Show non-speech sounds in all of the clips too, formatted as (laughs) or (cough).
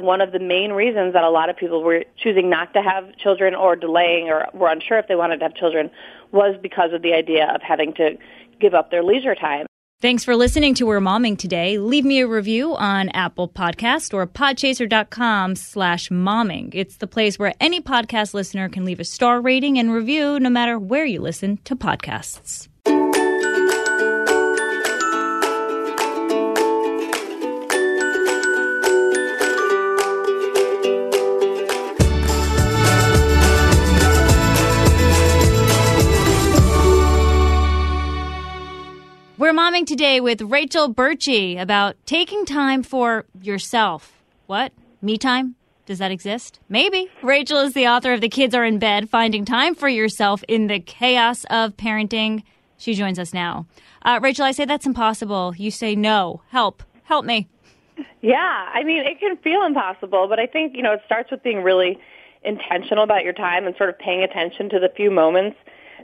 One of the main reasons that a lot of people were choosing not to have children or delaying or were unsure if they wanted to have children was because of the idea of having to give up their leisure time. Thanks for listening to We're Momming today. Leave me a review on Apple Podcast or podchaser.com slash momming. It's the place where any podcast listener can leave a star rating and review no matter where you listen to podcasts. Today with Rachel Bertsche about taking time for yourself. What? Me time? Does that exist? Maybe. Rachel is the author of The Kids Are in Bed Finding Time for Yourself in the Chaos of Parenting. She joins us now. Uh, Rachel, I say that's impossible. You say no. Help. Help me. Yeah, I mean, it can feel impossible, but I think, you know, it starts with being really intentional about your time and sort of paying attention to the few moments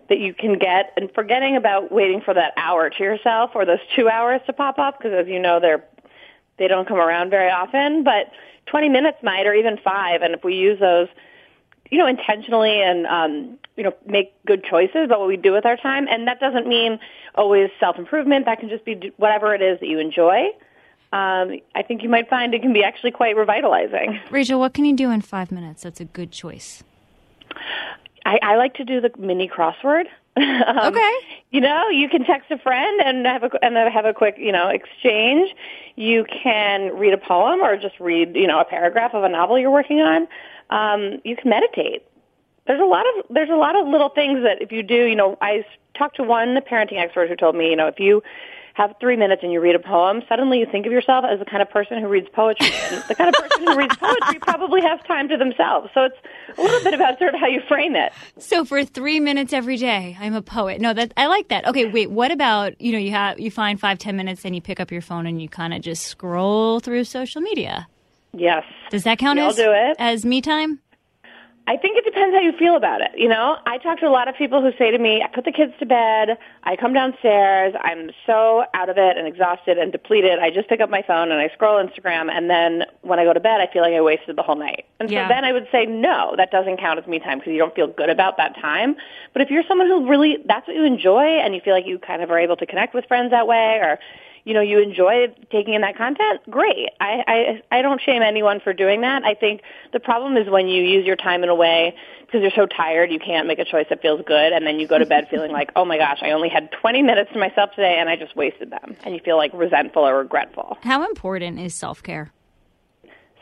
that you can get and forgetting about waiting for that hour to yourself or those two hours to pop up because as you know they're they don't come around very often but 20 minutes might or even five and if we use those you know intentionally and um you know make good choices about what we do with our time and that doesn't mean always self improvement that can just be whatever it is that you enjoy um, I think you might find it can be actually quite revitalizing. Rachel, what can you do in five minutes? That's a good choice. I, I like to do the mini crossword. (laughs) um, Okay. You know, you can text a friend and have a and have a quick you know exchange. You can read a poem or just read you know a paragraph of a novel you're working on. Um, you can meditate. There's a lot of there's a lot of little things that if you do, you know, I talked to one parenting expert who told me, you know, if you have three minutes and you read a poem, suddenly you think of yourself as the kind of person who reads poetry. And the kind of person who reads poetry probably has time to themselves. So it's a little bit about sort of how you frame it. So for three minutes every day, I'm a poet. No, that I like that. Okay, wait. What about you know you have you find five ten minutes and you pick up your phone and you kind of just scroll through social media. Yes. Does that count We as do it. as me time? I think it depends how you feel about it. You know, I talk to a lot of people who say to me, I put the kids to bed, I come downstairs, I'm so out of it and exhausted and depleted, I just pick up my phone and I scroll Instagram, and then when I go to bed, I feel like I wasted the whole night. And Yeah. so then I would say, no, that doesn't count as me time because you don't feel good about that time. But if you're someone who really, that's what you enjoy and you feel like you kind of are able to connect with friends that way or you know you enjoy taking in that content great I, I i don't shame anyone for doing that i think the problem is when you use your time in a way because you're so tired you can't make a choice that feels good and then you go to bed feeling like oh my gosh i only had 20 minutes to myself today and i just wasted them and you feel like resentful or regretful How important is self care?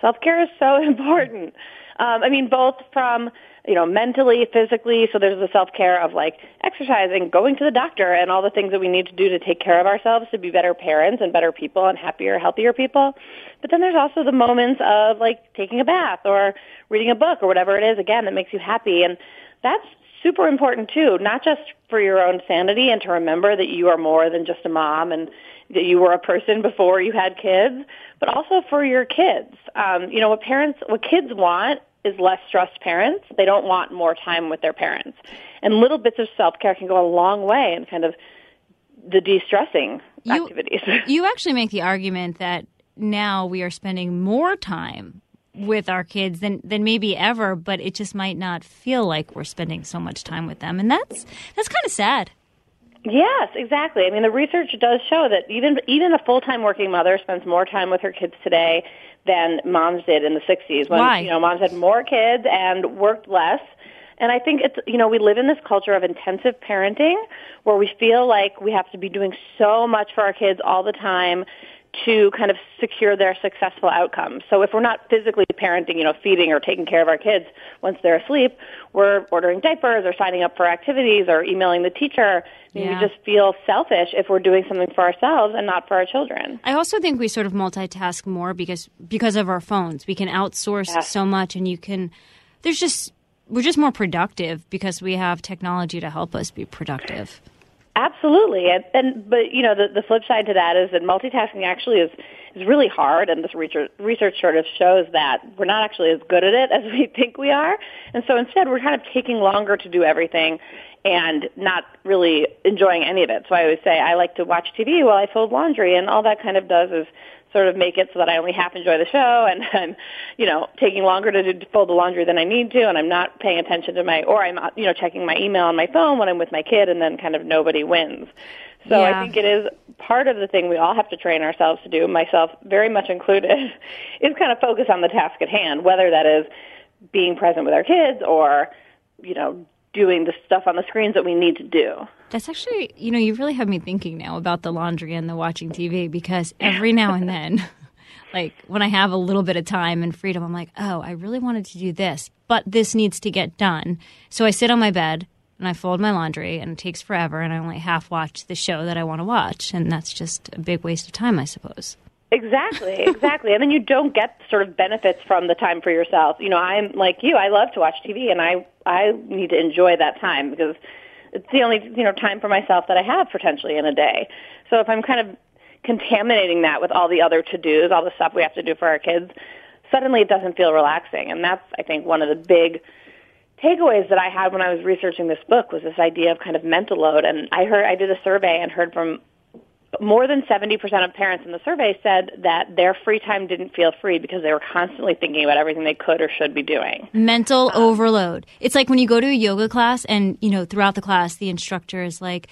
Self care is so (laughs) important. Um, I mean, both from you know mentally, physically. So there's the self care of like exercising, going to the doctor, and all the things that we need to do to take care of ourselves to be better parents and better people and happier, healthier people. But then there's also the moments of like taking a bath or reading a book or whatever it is again that makes you happy, and that's super important too. Not just for your own sanity and to remember that you are more than just a mom and that you were a person before you had kids, but also for your kids. Um, you know, what parents, what kids want is less stressed parents. They don't want more time with their parents. And little bits of self-care can go a long way in kind of the de-stressing You- activities. (laughs) You actually make the argument that now we are spending more time with our kids than than maybe ever, but it just might not feel like we're spending so much time with them, and that's that's kind of sad. Yes, exactly. I mean, the research does show that even even a full-time working mother spends more time with her kids today than moms did in the 60s when Why? you know moms had more kids and worked less. And I think it's you know we live in this culture of intensive parenting where we feel like we have to be doing so much for our kids all the time to kind of secure their successful outcomes. So if we're not physically parenting, you know, feeding or taking care of our kids once they're asleep, we're ordering diapers or signing up for activities or emailing the teacher. I mean, Yeah. We just feel selfish if we're doing something for ourselves and not for our children. I also think we sort of multitask more because because of our phones. We can outsource Yeah. so much, and you can. There's just we're just more productive because we have technology to help us be productive. Absolutely, and, and but you know the the flip side to that is that multitasking actually is is really hard, and this research research sort of shows that we're not actually as good at it as we (laughs) think we are, and so instead we're kind of taking longer to do everything, and not really enjoying any of it. So I always say I like to watch TV while I fold laundry, and all that kind of does is sort of make it so that I only half enjoy the show (laughs) and I'm, you know, taking longer to, do, to fold the laundry than I need to and I'm not paying attention to my, or I'm, uh, you know, checking my email on my phone when I'm with my kid and then kind of nobody wins. So yeah. I think it is part of the thing we all have to train ourselves to do, myself very much included, (laughs) is kind of focus on the task at hand, whether that is being present with our kids or, you know, doing the stuff on the screens that we need to do. That's actually, you know, you really have me thinking now about the laundry and the watching TV because every now and then, (laughs) like when I have a little bit of time and freedom, I'm like, oh, I really wanted to do this, but this needs to get done. So I sit on my bed and I fold my laundry and it takes forever and I only half watch the show that I want to watch. And that's just a big waste of time, I suppose. Exactly, exactly. and then you don't get sort of benefits from the time for yourself. You know, I'm like you, I love to watch TV and I I need to enjoy that time because it's the only, you know, time for myself that I have potentially in a day. So if I'm kind of contaminating that with all the other to-dos, all the stuff we have to do for our kids, suddenly it doesn't feel relaxing. And that's I think one of the big takeaways that I had when I was researching this book was this idea of kind of mental load. And I heard I did a survey and heard from more than 70% of parents in the survey said that their free time didn't feel free because they were constantly thinking about everything they could or should be doing. Mental um, overload. It's like when you go to a yoga class and, you know, throughout the class, the instructor is like,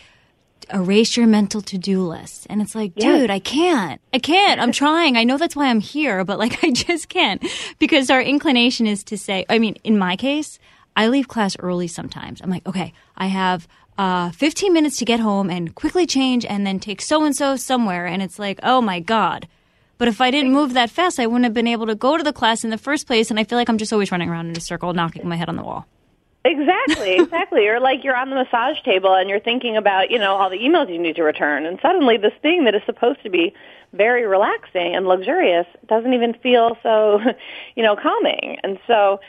erase your mental to-do list. And it's like, dude, yes. I can't. I can't. I'm trying. I know that's why I'm here, but like, (laughs) I just can't because our inclination is to say, I mean, in my case, I leave class early sometimes. I'm like, okay, I have uh, 15 minutes to get home and quickly change and then take so and so somewhere. And it's like, oh my God. But if I didn't move that fast, I wouldn't have been able to go to the class in the first place. And I feel like I'm just always running around in a circle, knocking my head on the wall. Exactly, (laughs) exactly. or like you're on the massage table and you're thinking about, you know, all the emails you need to return. And suddenly this thing that is supposed to be very relaxing and luxurious doesn't even feel so, (laughs) you know, calming. And so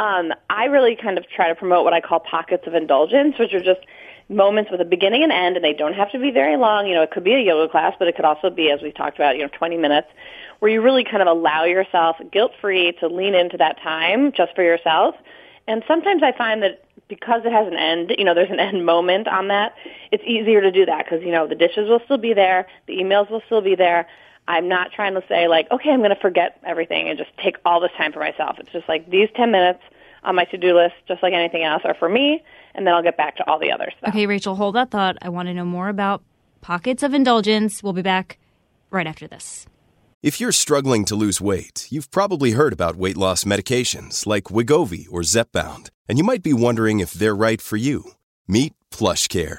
um, I really kind of try to promote what I call pockets of indulgence, which are just moments with a beginning and end, and they don't have to be very long. You know, it could be a yoga class, but it could also be, as we talked about, you know, 20 minutes, where you really kind of allow yourself guilt-free to lean into that time just for yourself. And sometimes I find that because it has an end, you know, there's an end moment on that, it's easier to do that because, you know, the dishes will still be there, the emails will still be there. I'm not trying to say like, okay, I'm going to forget everything and just take all this time for myself. It's just like these 10 minutes on my to-do list, just like anything else, are for me and then I'll get back to all the other stuff. Okay, Rachel, hold that thought. I want to know more about pockets of indulgence. We'll be back right after this. If you're struggling to lose weight, you've probably heard about weight loss medications like Wegovy or Zepbound, and you might be wondering if they're right for you. Meet PlushCare,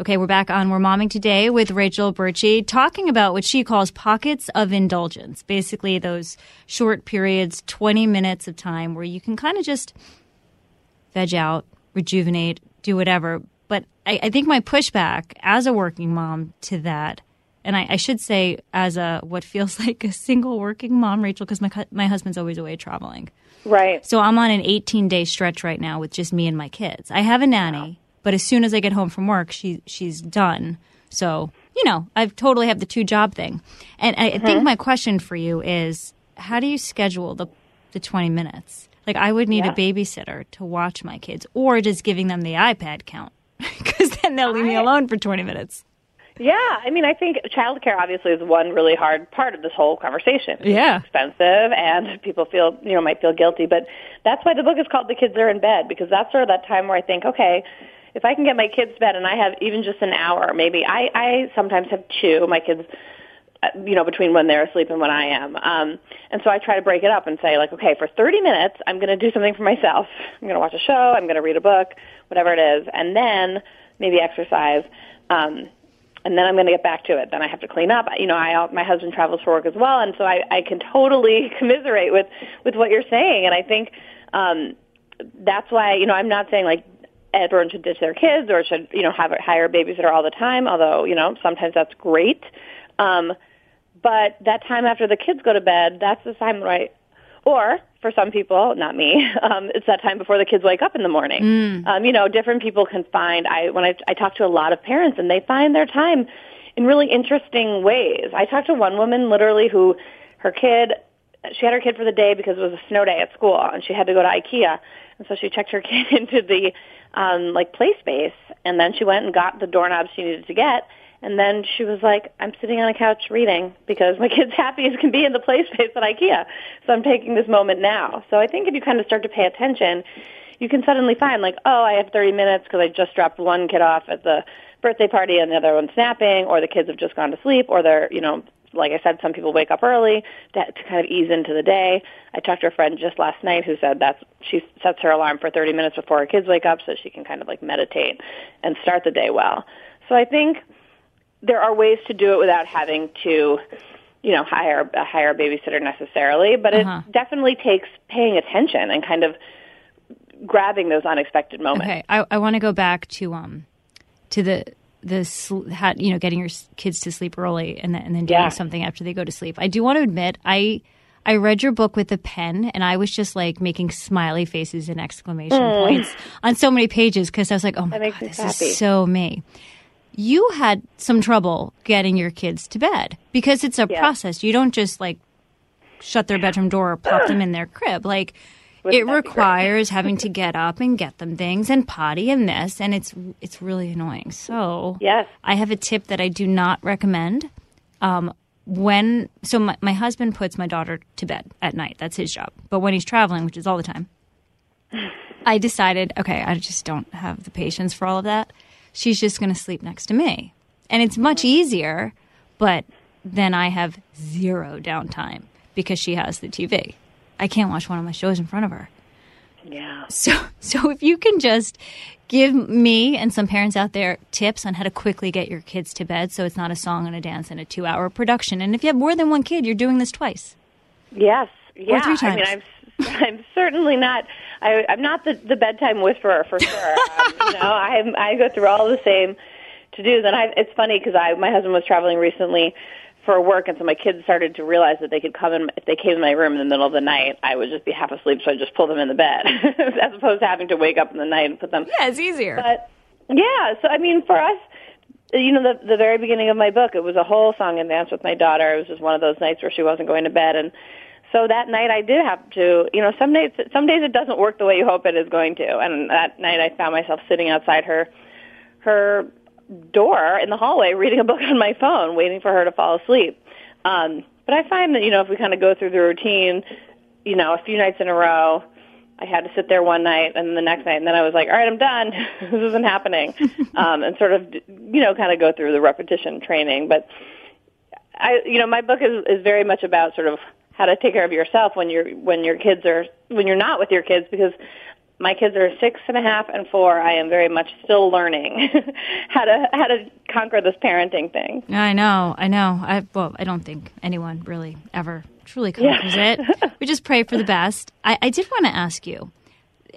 Okay, we're back on We're Momming Today with Rachel Bertsche talking about what she calls pockets of indulgence. Basically, those short periods, 20 minutes of time where you can kind of just veg out, rejuvenate, do whatever. But I, I think my pushback as a working mom to that and I, I, should say, as a what feels (laughs) like a single working mom, Rachel, because my my husband's always away traveling. Right. So I'm on an 18 day stretch right now with just me and my kids. I have a nanny, wow. But as soon as I get home from work, she she's done. So you know, I've totally have the two job thing. And I mm-hmm. think my question for you is, how do you schedule the the 20 minutes? Like I would need yeah. a babysitter to watch my kids, or just giving them the iPad count, (laughs) because then they'll leave me alone for 20 minutes. Yeah, I mean, I think childcare obviously is one really hard part of this whole conversation. Yeah, it's expensive, and people feel you know might feel guilty, but that's why the book is called "The Kids Are in Bed" because that's sort of that time where I think, okay, if I can get my kids to bed and I have even just an hour, maybe I I sometimes have two. My kids uh, you know, between when they're asleep and when I am. Um, and so I try to break it up and say, like, okay, for 30 minutes, I'm going to do something for myself. I'm going to watch a show. I'm going to read a book, whatever it is, and then maybe exercise. Um, and then I'm going to get back to it. Then I have to clean up. You know, I my husband travels for work as well, and so I, I can totally (laughs) commiserate with with what you're saying. And I think um, that's why you know I'm not saying like everyone should ditch their kids or should you know have hire a babysitter all the time. Although you know sometimes that's great. Um, but that time after the kids go to bed, that's the time right. Or for some people, not me, (laughs) um, it's that time before the kids wake up in the morning. Mm. Um, you know, different people can find. I when I, I talk to a lot of parents, and they find their time in really interesting ways. I talked to one woman literally who her kid she had her kid for the day because it was a snow day at school and she had to go to IKEA and so she checked her (laughs) kid into the um like play space and then she went and got the doorknobs she needed to get and then she was like, I'm sitting on a couch reading because my (laughs) kid's happy as can be in the play space at IKEA. So I'm taking this moment now. So I think if you kind of start to pay attention, you can suddenly find like, oh, I have 30 minutes because I just dropped one kid off at the birthday party and the other one's napping, or the kids have just gone to sleep, or they're, you know, like I said, some people wake up early to, to kind of ease into the day. I talked to a friend just last night who said that's she sets her alarm for 30 minutes before her kids wake up so she can kind of like meditate and start the day well. So I think there are ways to do it without having to you know hire hire a babysitter necessarily but uh-huh. it definitely takes paying attention and kind of grabbing those unexpected moments okay i, I want to go back to um to the the you know getting your kids to sleep early and then, and then doing yeah. something after they go to sleep i do want to admit i I read your book with a pen and I was just like making smiley faces and exclamation mm. points on so many pages because I was like, oh my God, this happy. is so me you had some trouble getting your kids to bed because it's a yeah. process. You don't just like shut their bedroom door or plop them in their crib. Like it requires having to get up and get them things and potty and this and it's it's really annoying. So yes. I have a tip that I do not recommend. Um, when so my, my husband puts my daughter to bed at night. That's his job. But when he's traveling, which is all the time, I decided, okay, I just don't have the patience for all of that she's just going to sleep next to me. And it's much easier, but then I have zero downtime because she has the TV. I can't watch one of my shows in front of her. Yeah. So (laughs) so if you can just give me and some parents out there tips on how to quickly get your kids to bed so it's not a song and a dance and a 2-hour production. And if you have more than one kid, you're doing this twice. Yes. Yeah. Or three times. I mean, I'm (laughs) I'm certainly not. I, I'm not the, the bedtime whisperer for sure. um, you know, I I go through all the same to dos, and I. It's funny because I my husband was traveling recently for work, and so my kids started to realize that they could come in if they came in my room in the middle of the night. I would just be half asleep, so I just pull them in the bed, (laughs) as opposed to having to wake up in the night and put them. Yeah, it's easier. But yeah, so I mean, for us, you know, the the very beginning of my book, it was a whole song and dance with my daughter. It was just one of those nights where she wasn't going to bed, and so that night I did have to, you know, some days some days it doesn't work the way you hope it is going to. And that night I found myself sitting outside her her door in the hallway reading a book on my phone, waiting for her to fall asleep. Um, but I find that, you know, if we kind of go through the routine, you know, a few nights in a row, I had to sit there one night and then the next night, and then I was like, all right, I'm done. (laughs) this isn't happening. (laughs) um, and sort of, you know, kind of go through the repetition training. But I, you know, my book is, is very much about sort of how to take care of yourself when you're when your kids are when you're not with your kids because my kids are six and a half and four. I am very much still learning (laughs) how to how to conquer this parenting thing. I know, I know. I well, I don't think anyone really ever truly conquers yeah. it. We just pray for the best. I, I did want to ask you.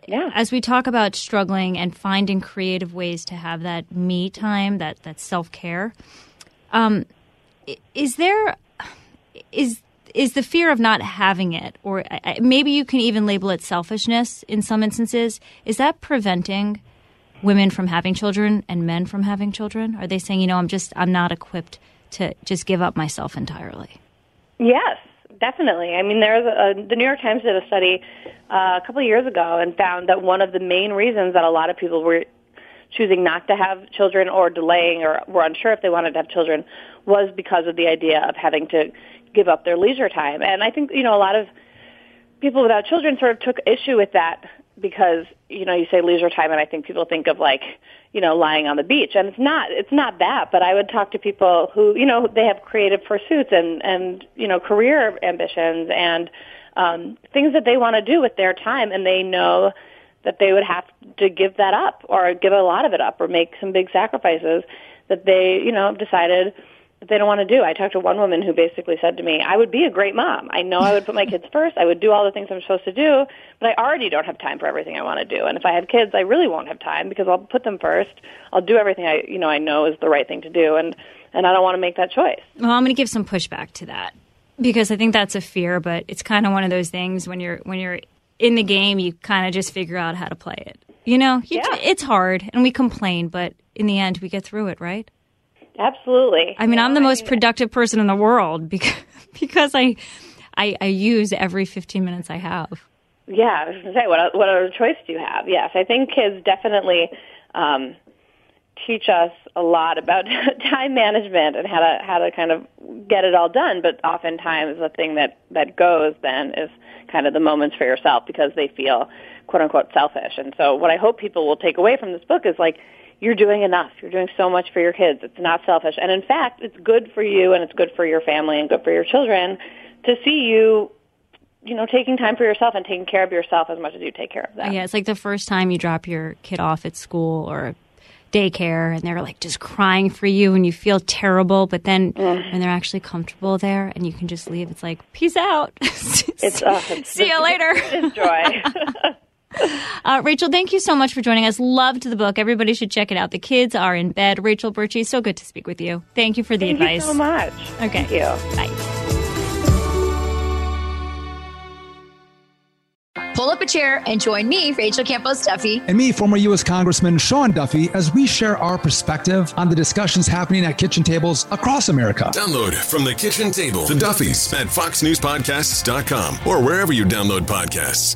Yeah. As we talk about struggling and finding creative ways to have that me time, that that self care, um, is there is is the fear of not having it, or maybe you can even label it selfishness in some instances. Is that preventing women from having children and men from having children? Are they saying, you know, I'm just I'm not equipped to just give up myself entirely? Yes, definitely. I mean, there's a, the New York Times did a study uh, a couple of years ago and found that one of the main reasons that a lot of people were choosing not to have children or delaying or were unsure if they wanted to have children was because of the idea of having to give up their leisure time. And I think, you know, a lot of people without children sort of took issue with that because, you know, you say leisure time and I think people think of like, you know, lying on the beach. And it's not, it's not that, but I would talk to people who, you know, they have creative pursuits and, and, you know, career ambitions and, um, things that they want to do with their time and they know that they would have to give that up or give a lot of it up or make some big sacrifices that they, you know, decided that they don't want to do. I talked to one woman who basically said to me, I would be a great mom. I know I would put my kids (laughs) first. I would do all the things I'm supposed to do, but I already don't have time for everything I want to do. And if I have kids, I really won't have time because I'll put them first. I'll do everything I, you know, I know is the right thing to do. And, and I don't want to make that choice. Well, I'm going to give some pushback to that because I think that's a fear, but it's kind of one of those things when you're, when you're in the game, you kind of just figure out how to play it. You know, you, Yeah. it's hard and we complain, but in the end, we get through it, right? Absolutely. I mean, I'm the most productive person in the world (laughs) because because I, I I use every 15 minutes I have. Yeah, I was going to say, what, what other choice do you have? Yes, I think kids definitely um, teach us a lot about (laughs) time management and how to how to kind of get it all done. But oftentimes, the thing that that goes then is kind of the moments for yourself because they feel quote unquote selfish. And so, what I hope people will take away from this book is like. You're doing enough. You're doing so much for your kids. It's not selfish. And in fact, it's good for you and it's good for your family and good for your children to see you you know, taking time for yourself and taking care of yourself as much as you take care of them. Yeah, it's like the first time you drop your kid off at school or daycare and they're like just crying for you and you feel terrible, but then when they're actually comfortable there and you can just leave, it's like peace out. (laughs) It's, uh, it's See you later. (laughs) It's joy. (laughs) (laughs) Uh, Rachel, thank you so much for joining us. Loved the book. Everybody should check it out. The kids are in bed. Rachel Bertsche, so good to speak with you. Thank you for the Thank advice. you so much. Okay. Thank you. Bye. Pull up a chair and join me, Rachel Campos Duffy. and me, former U.S. Congressman Sean Duffy, as we share our perspective on the discussions happening at kitchen tables across America. Download from the kitchen table the Duffys at foxnewspodcasts.com or wherever you download podcasts.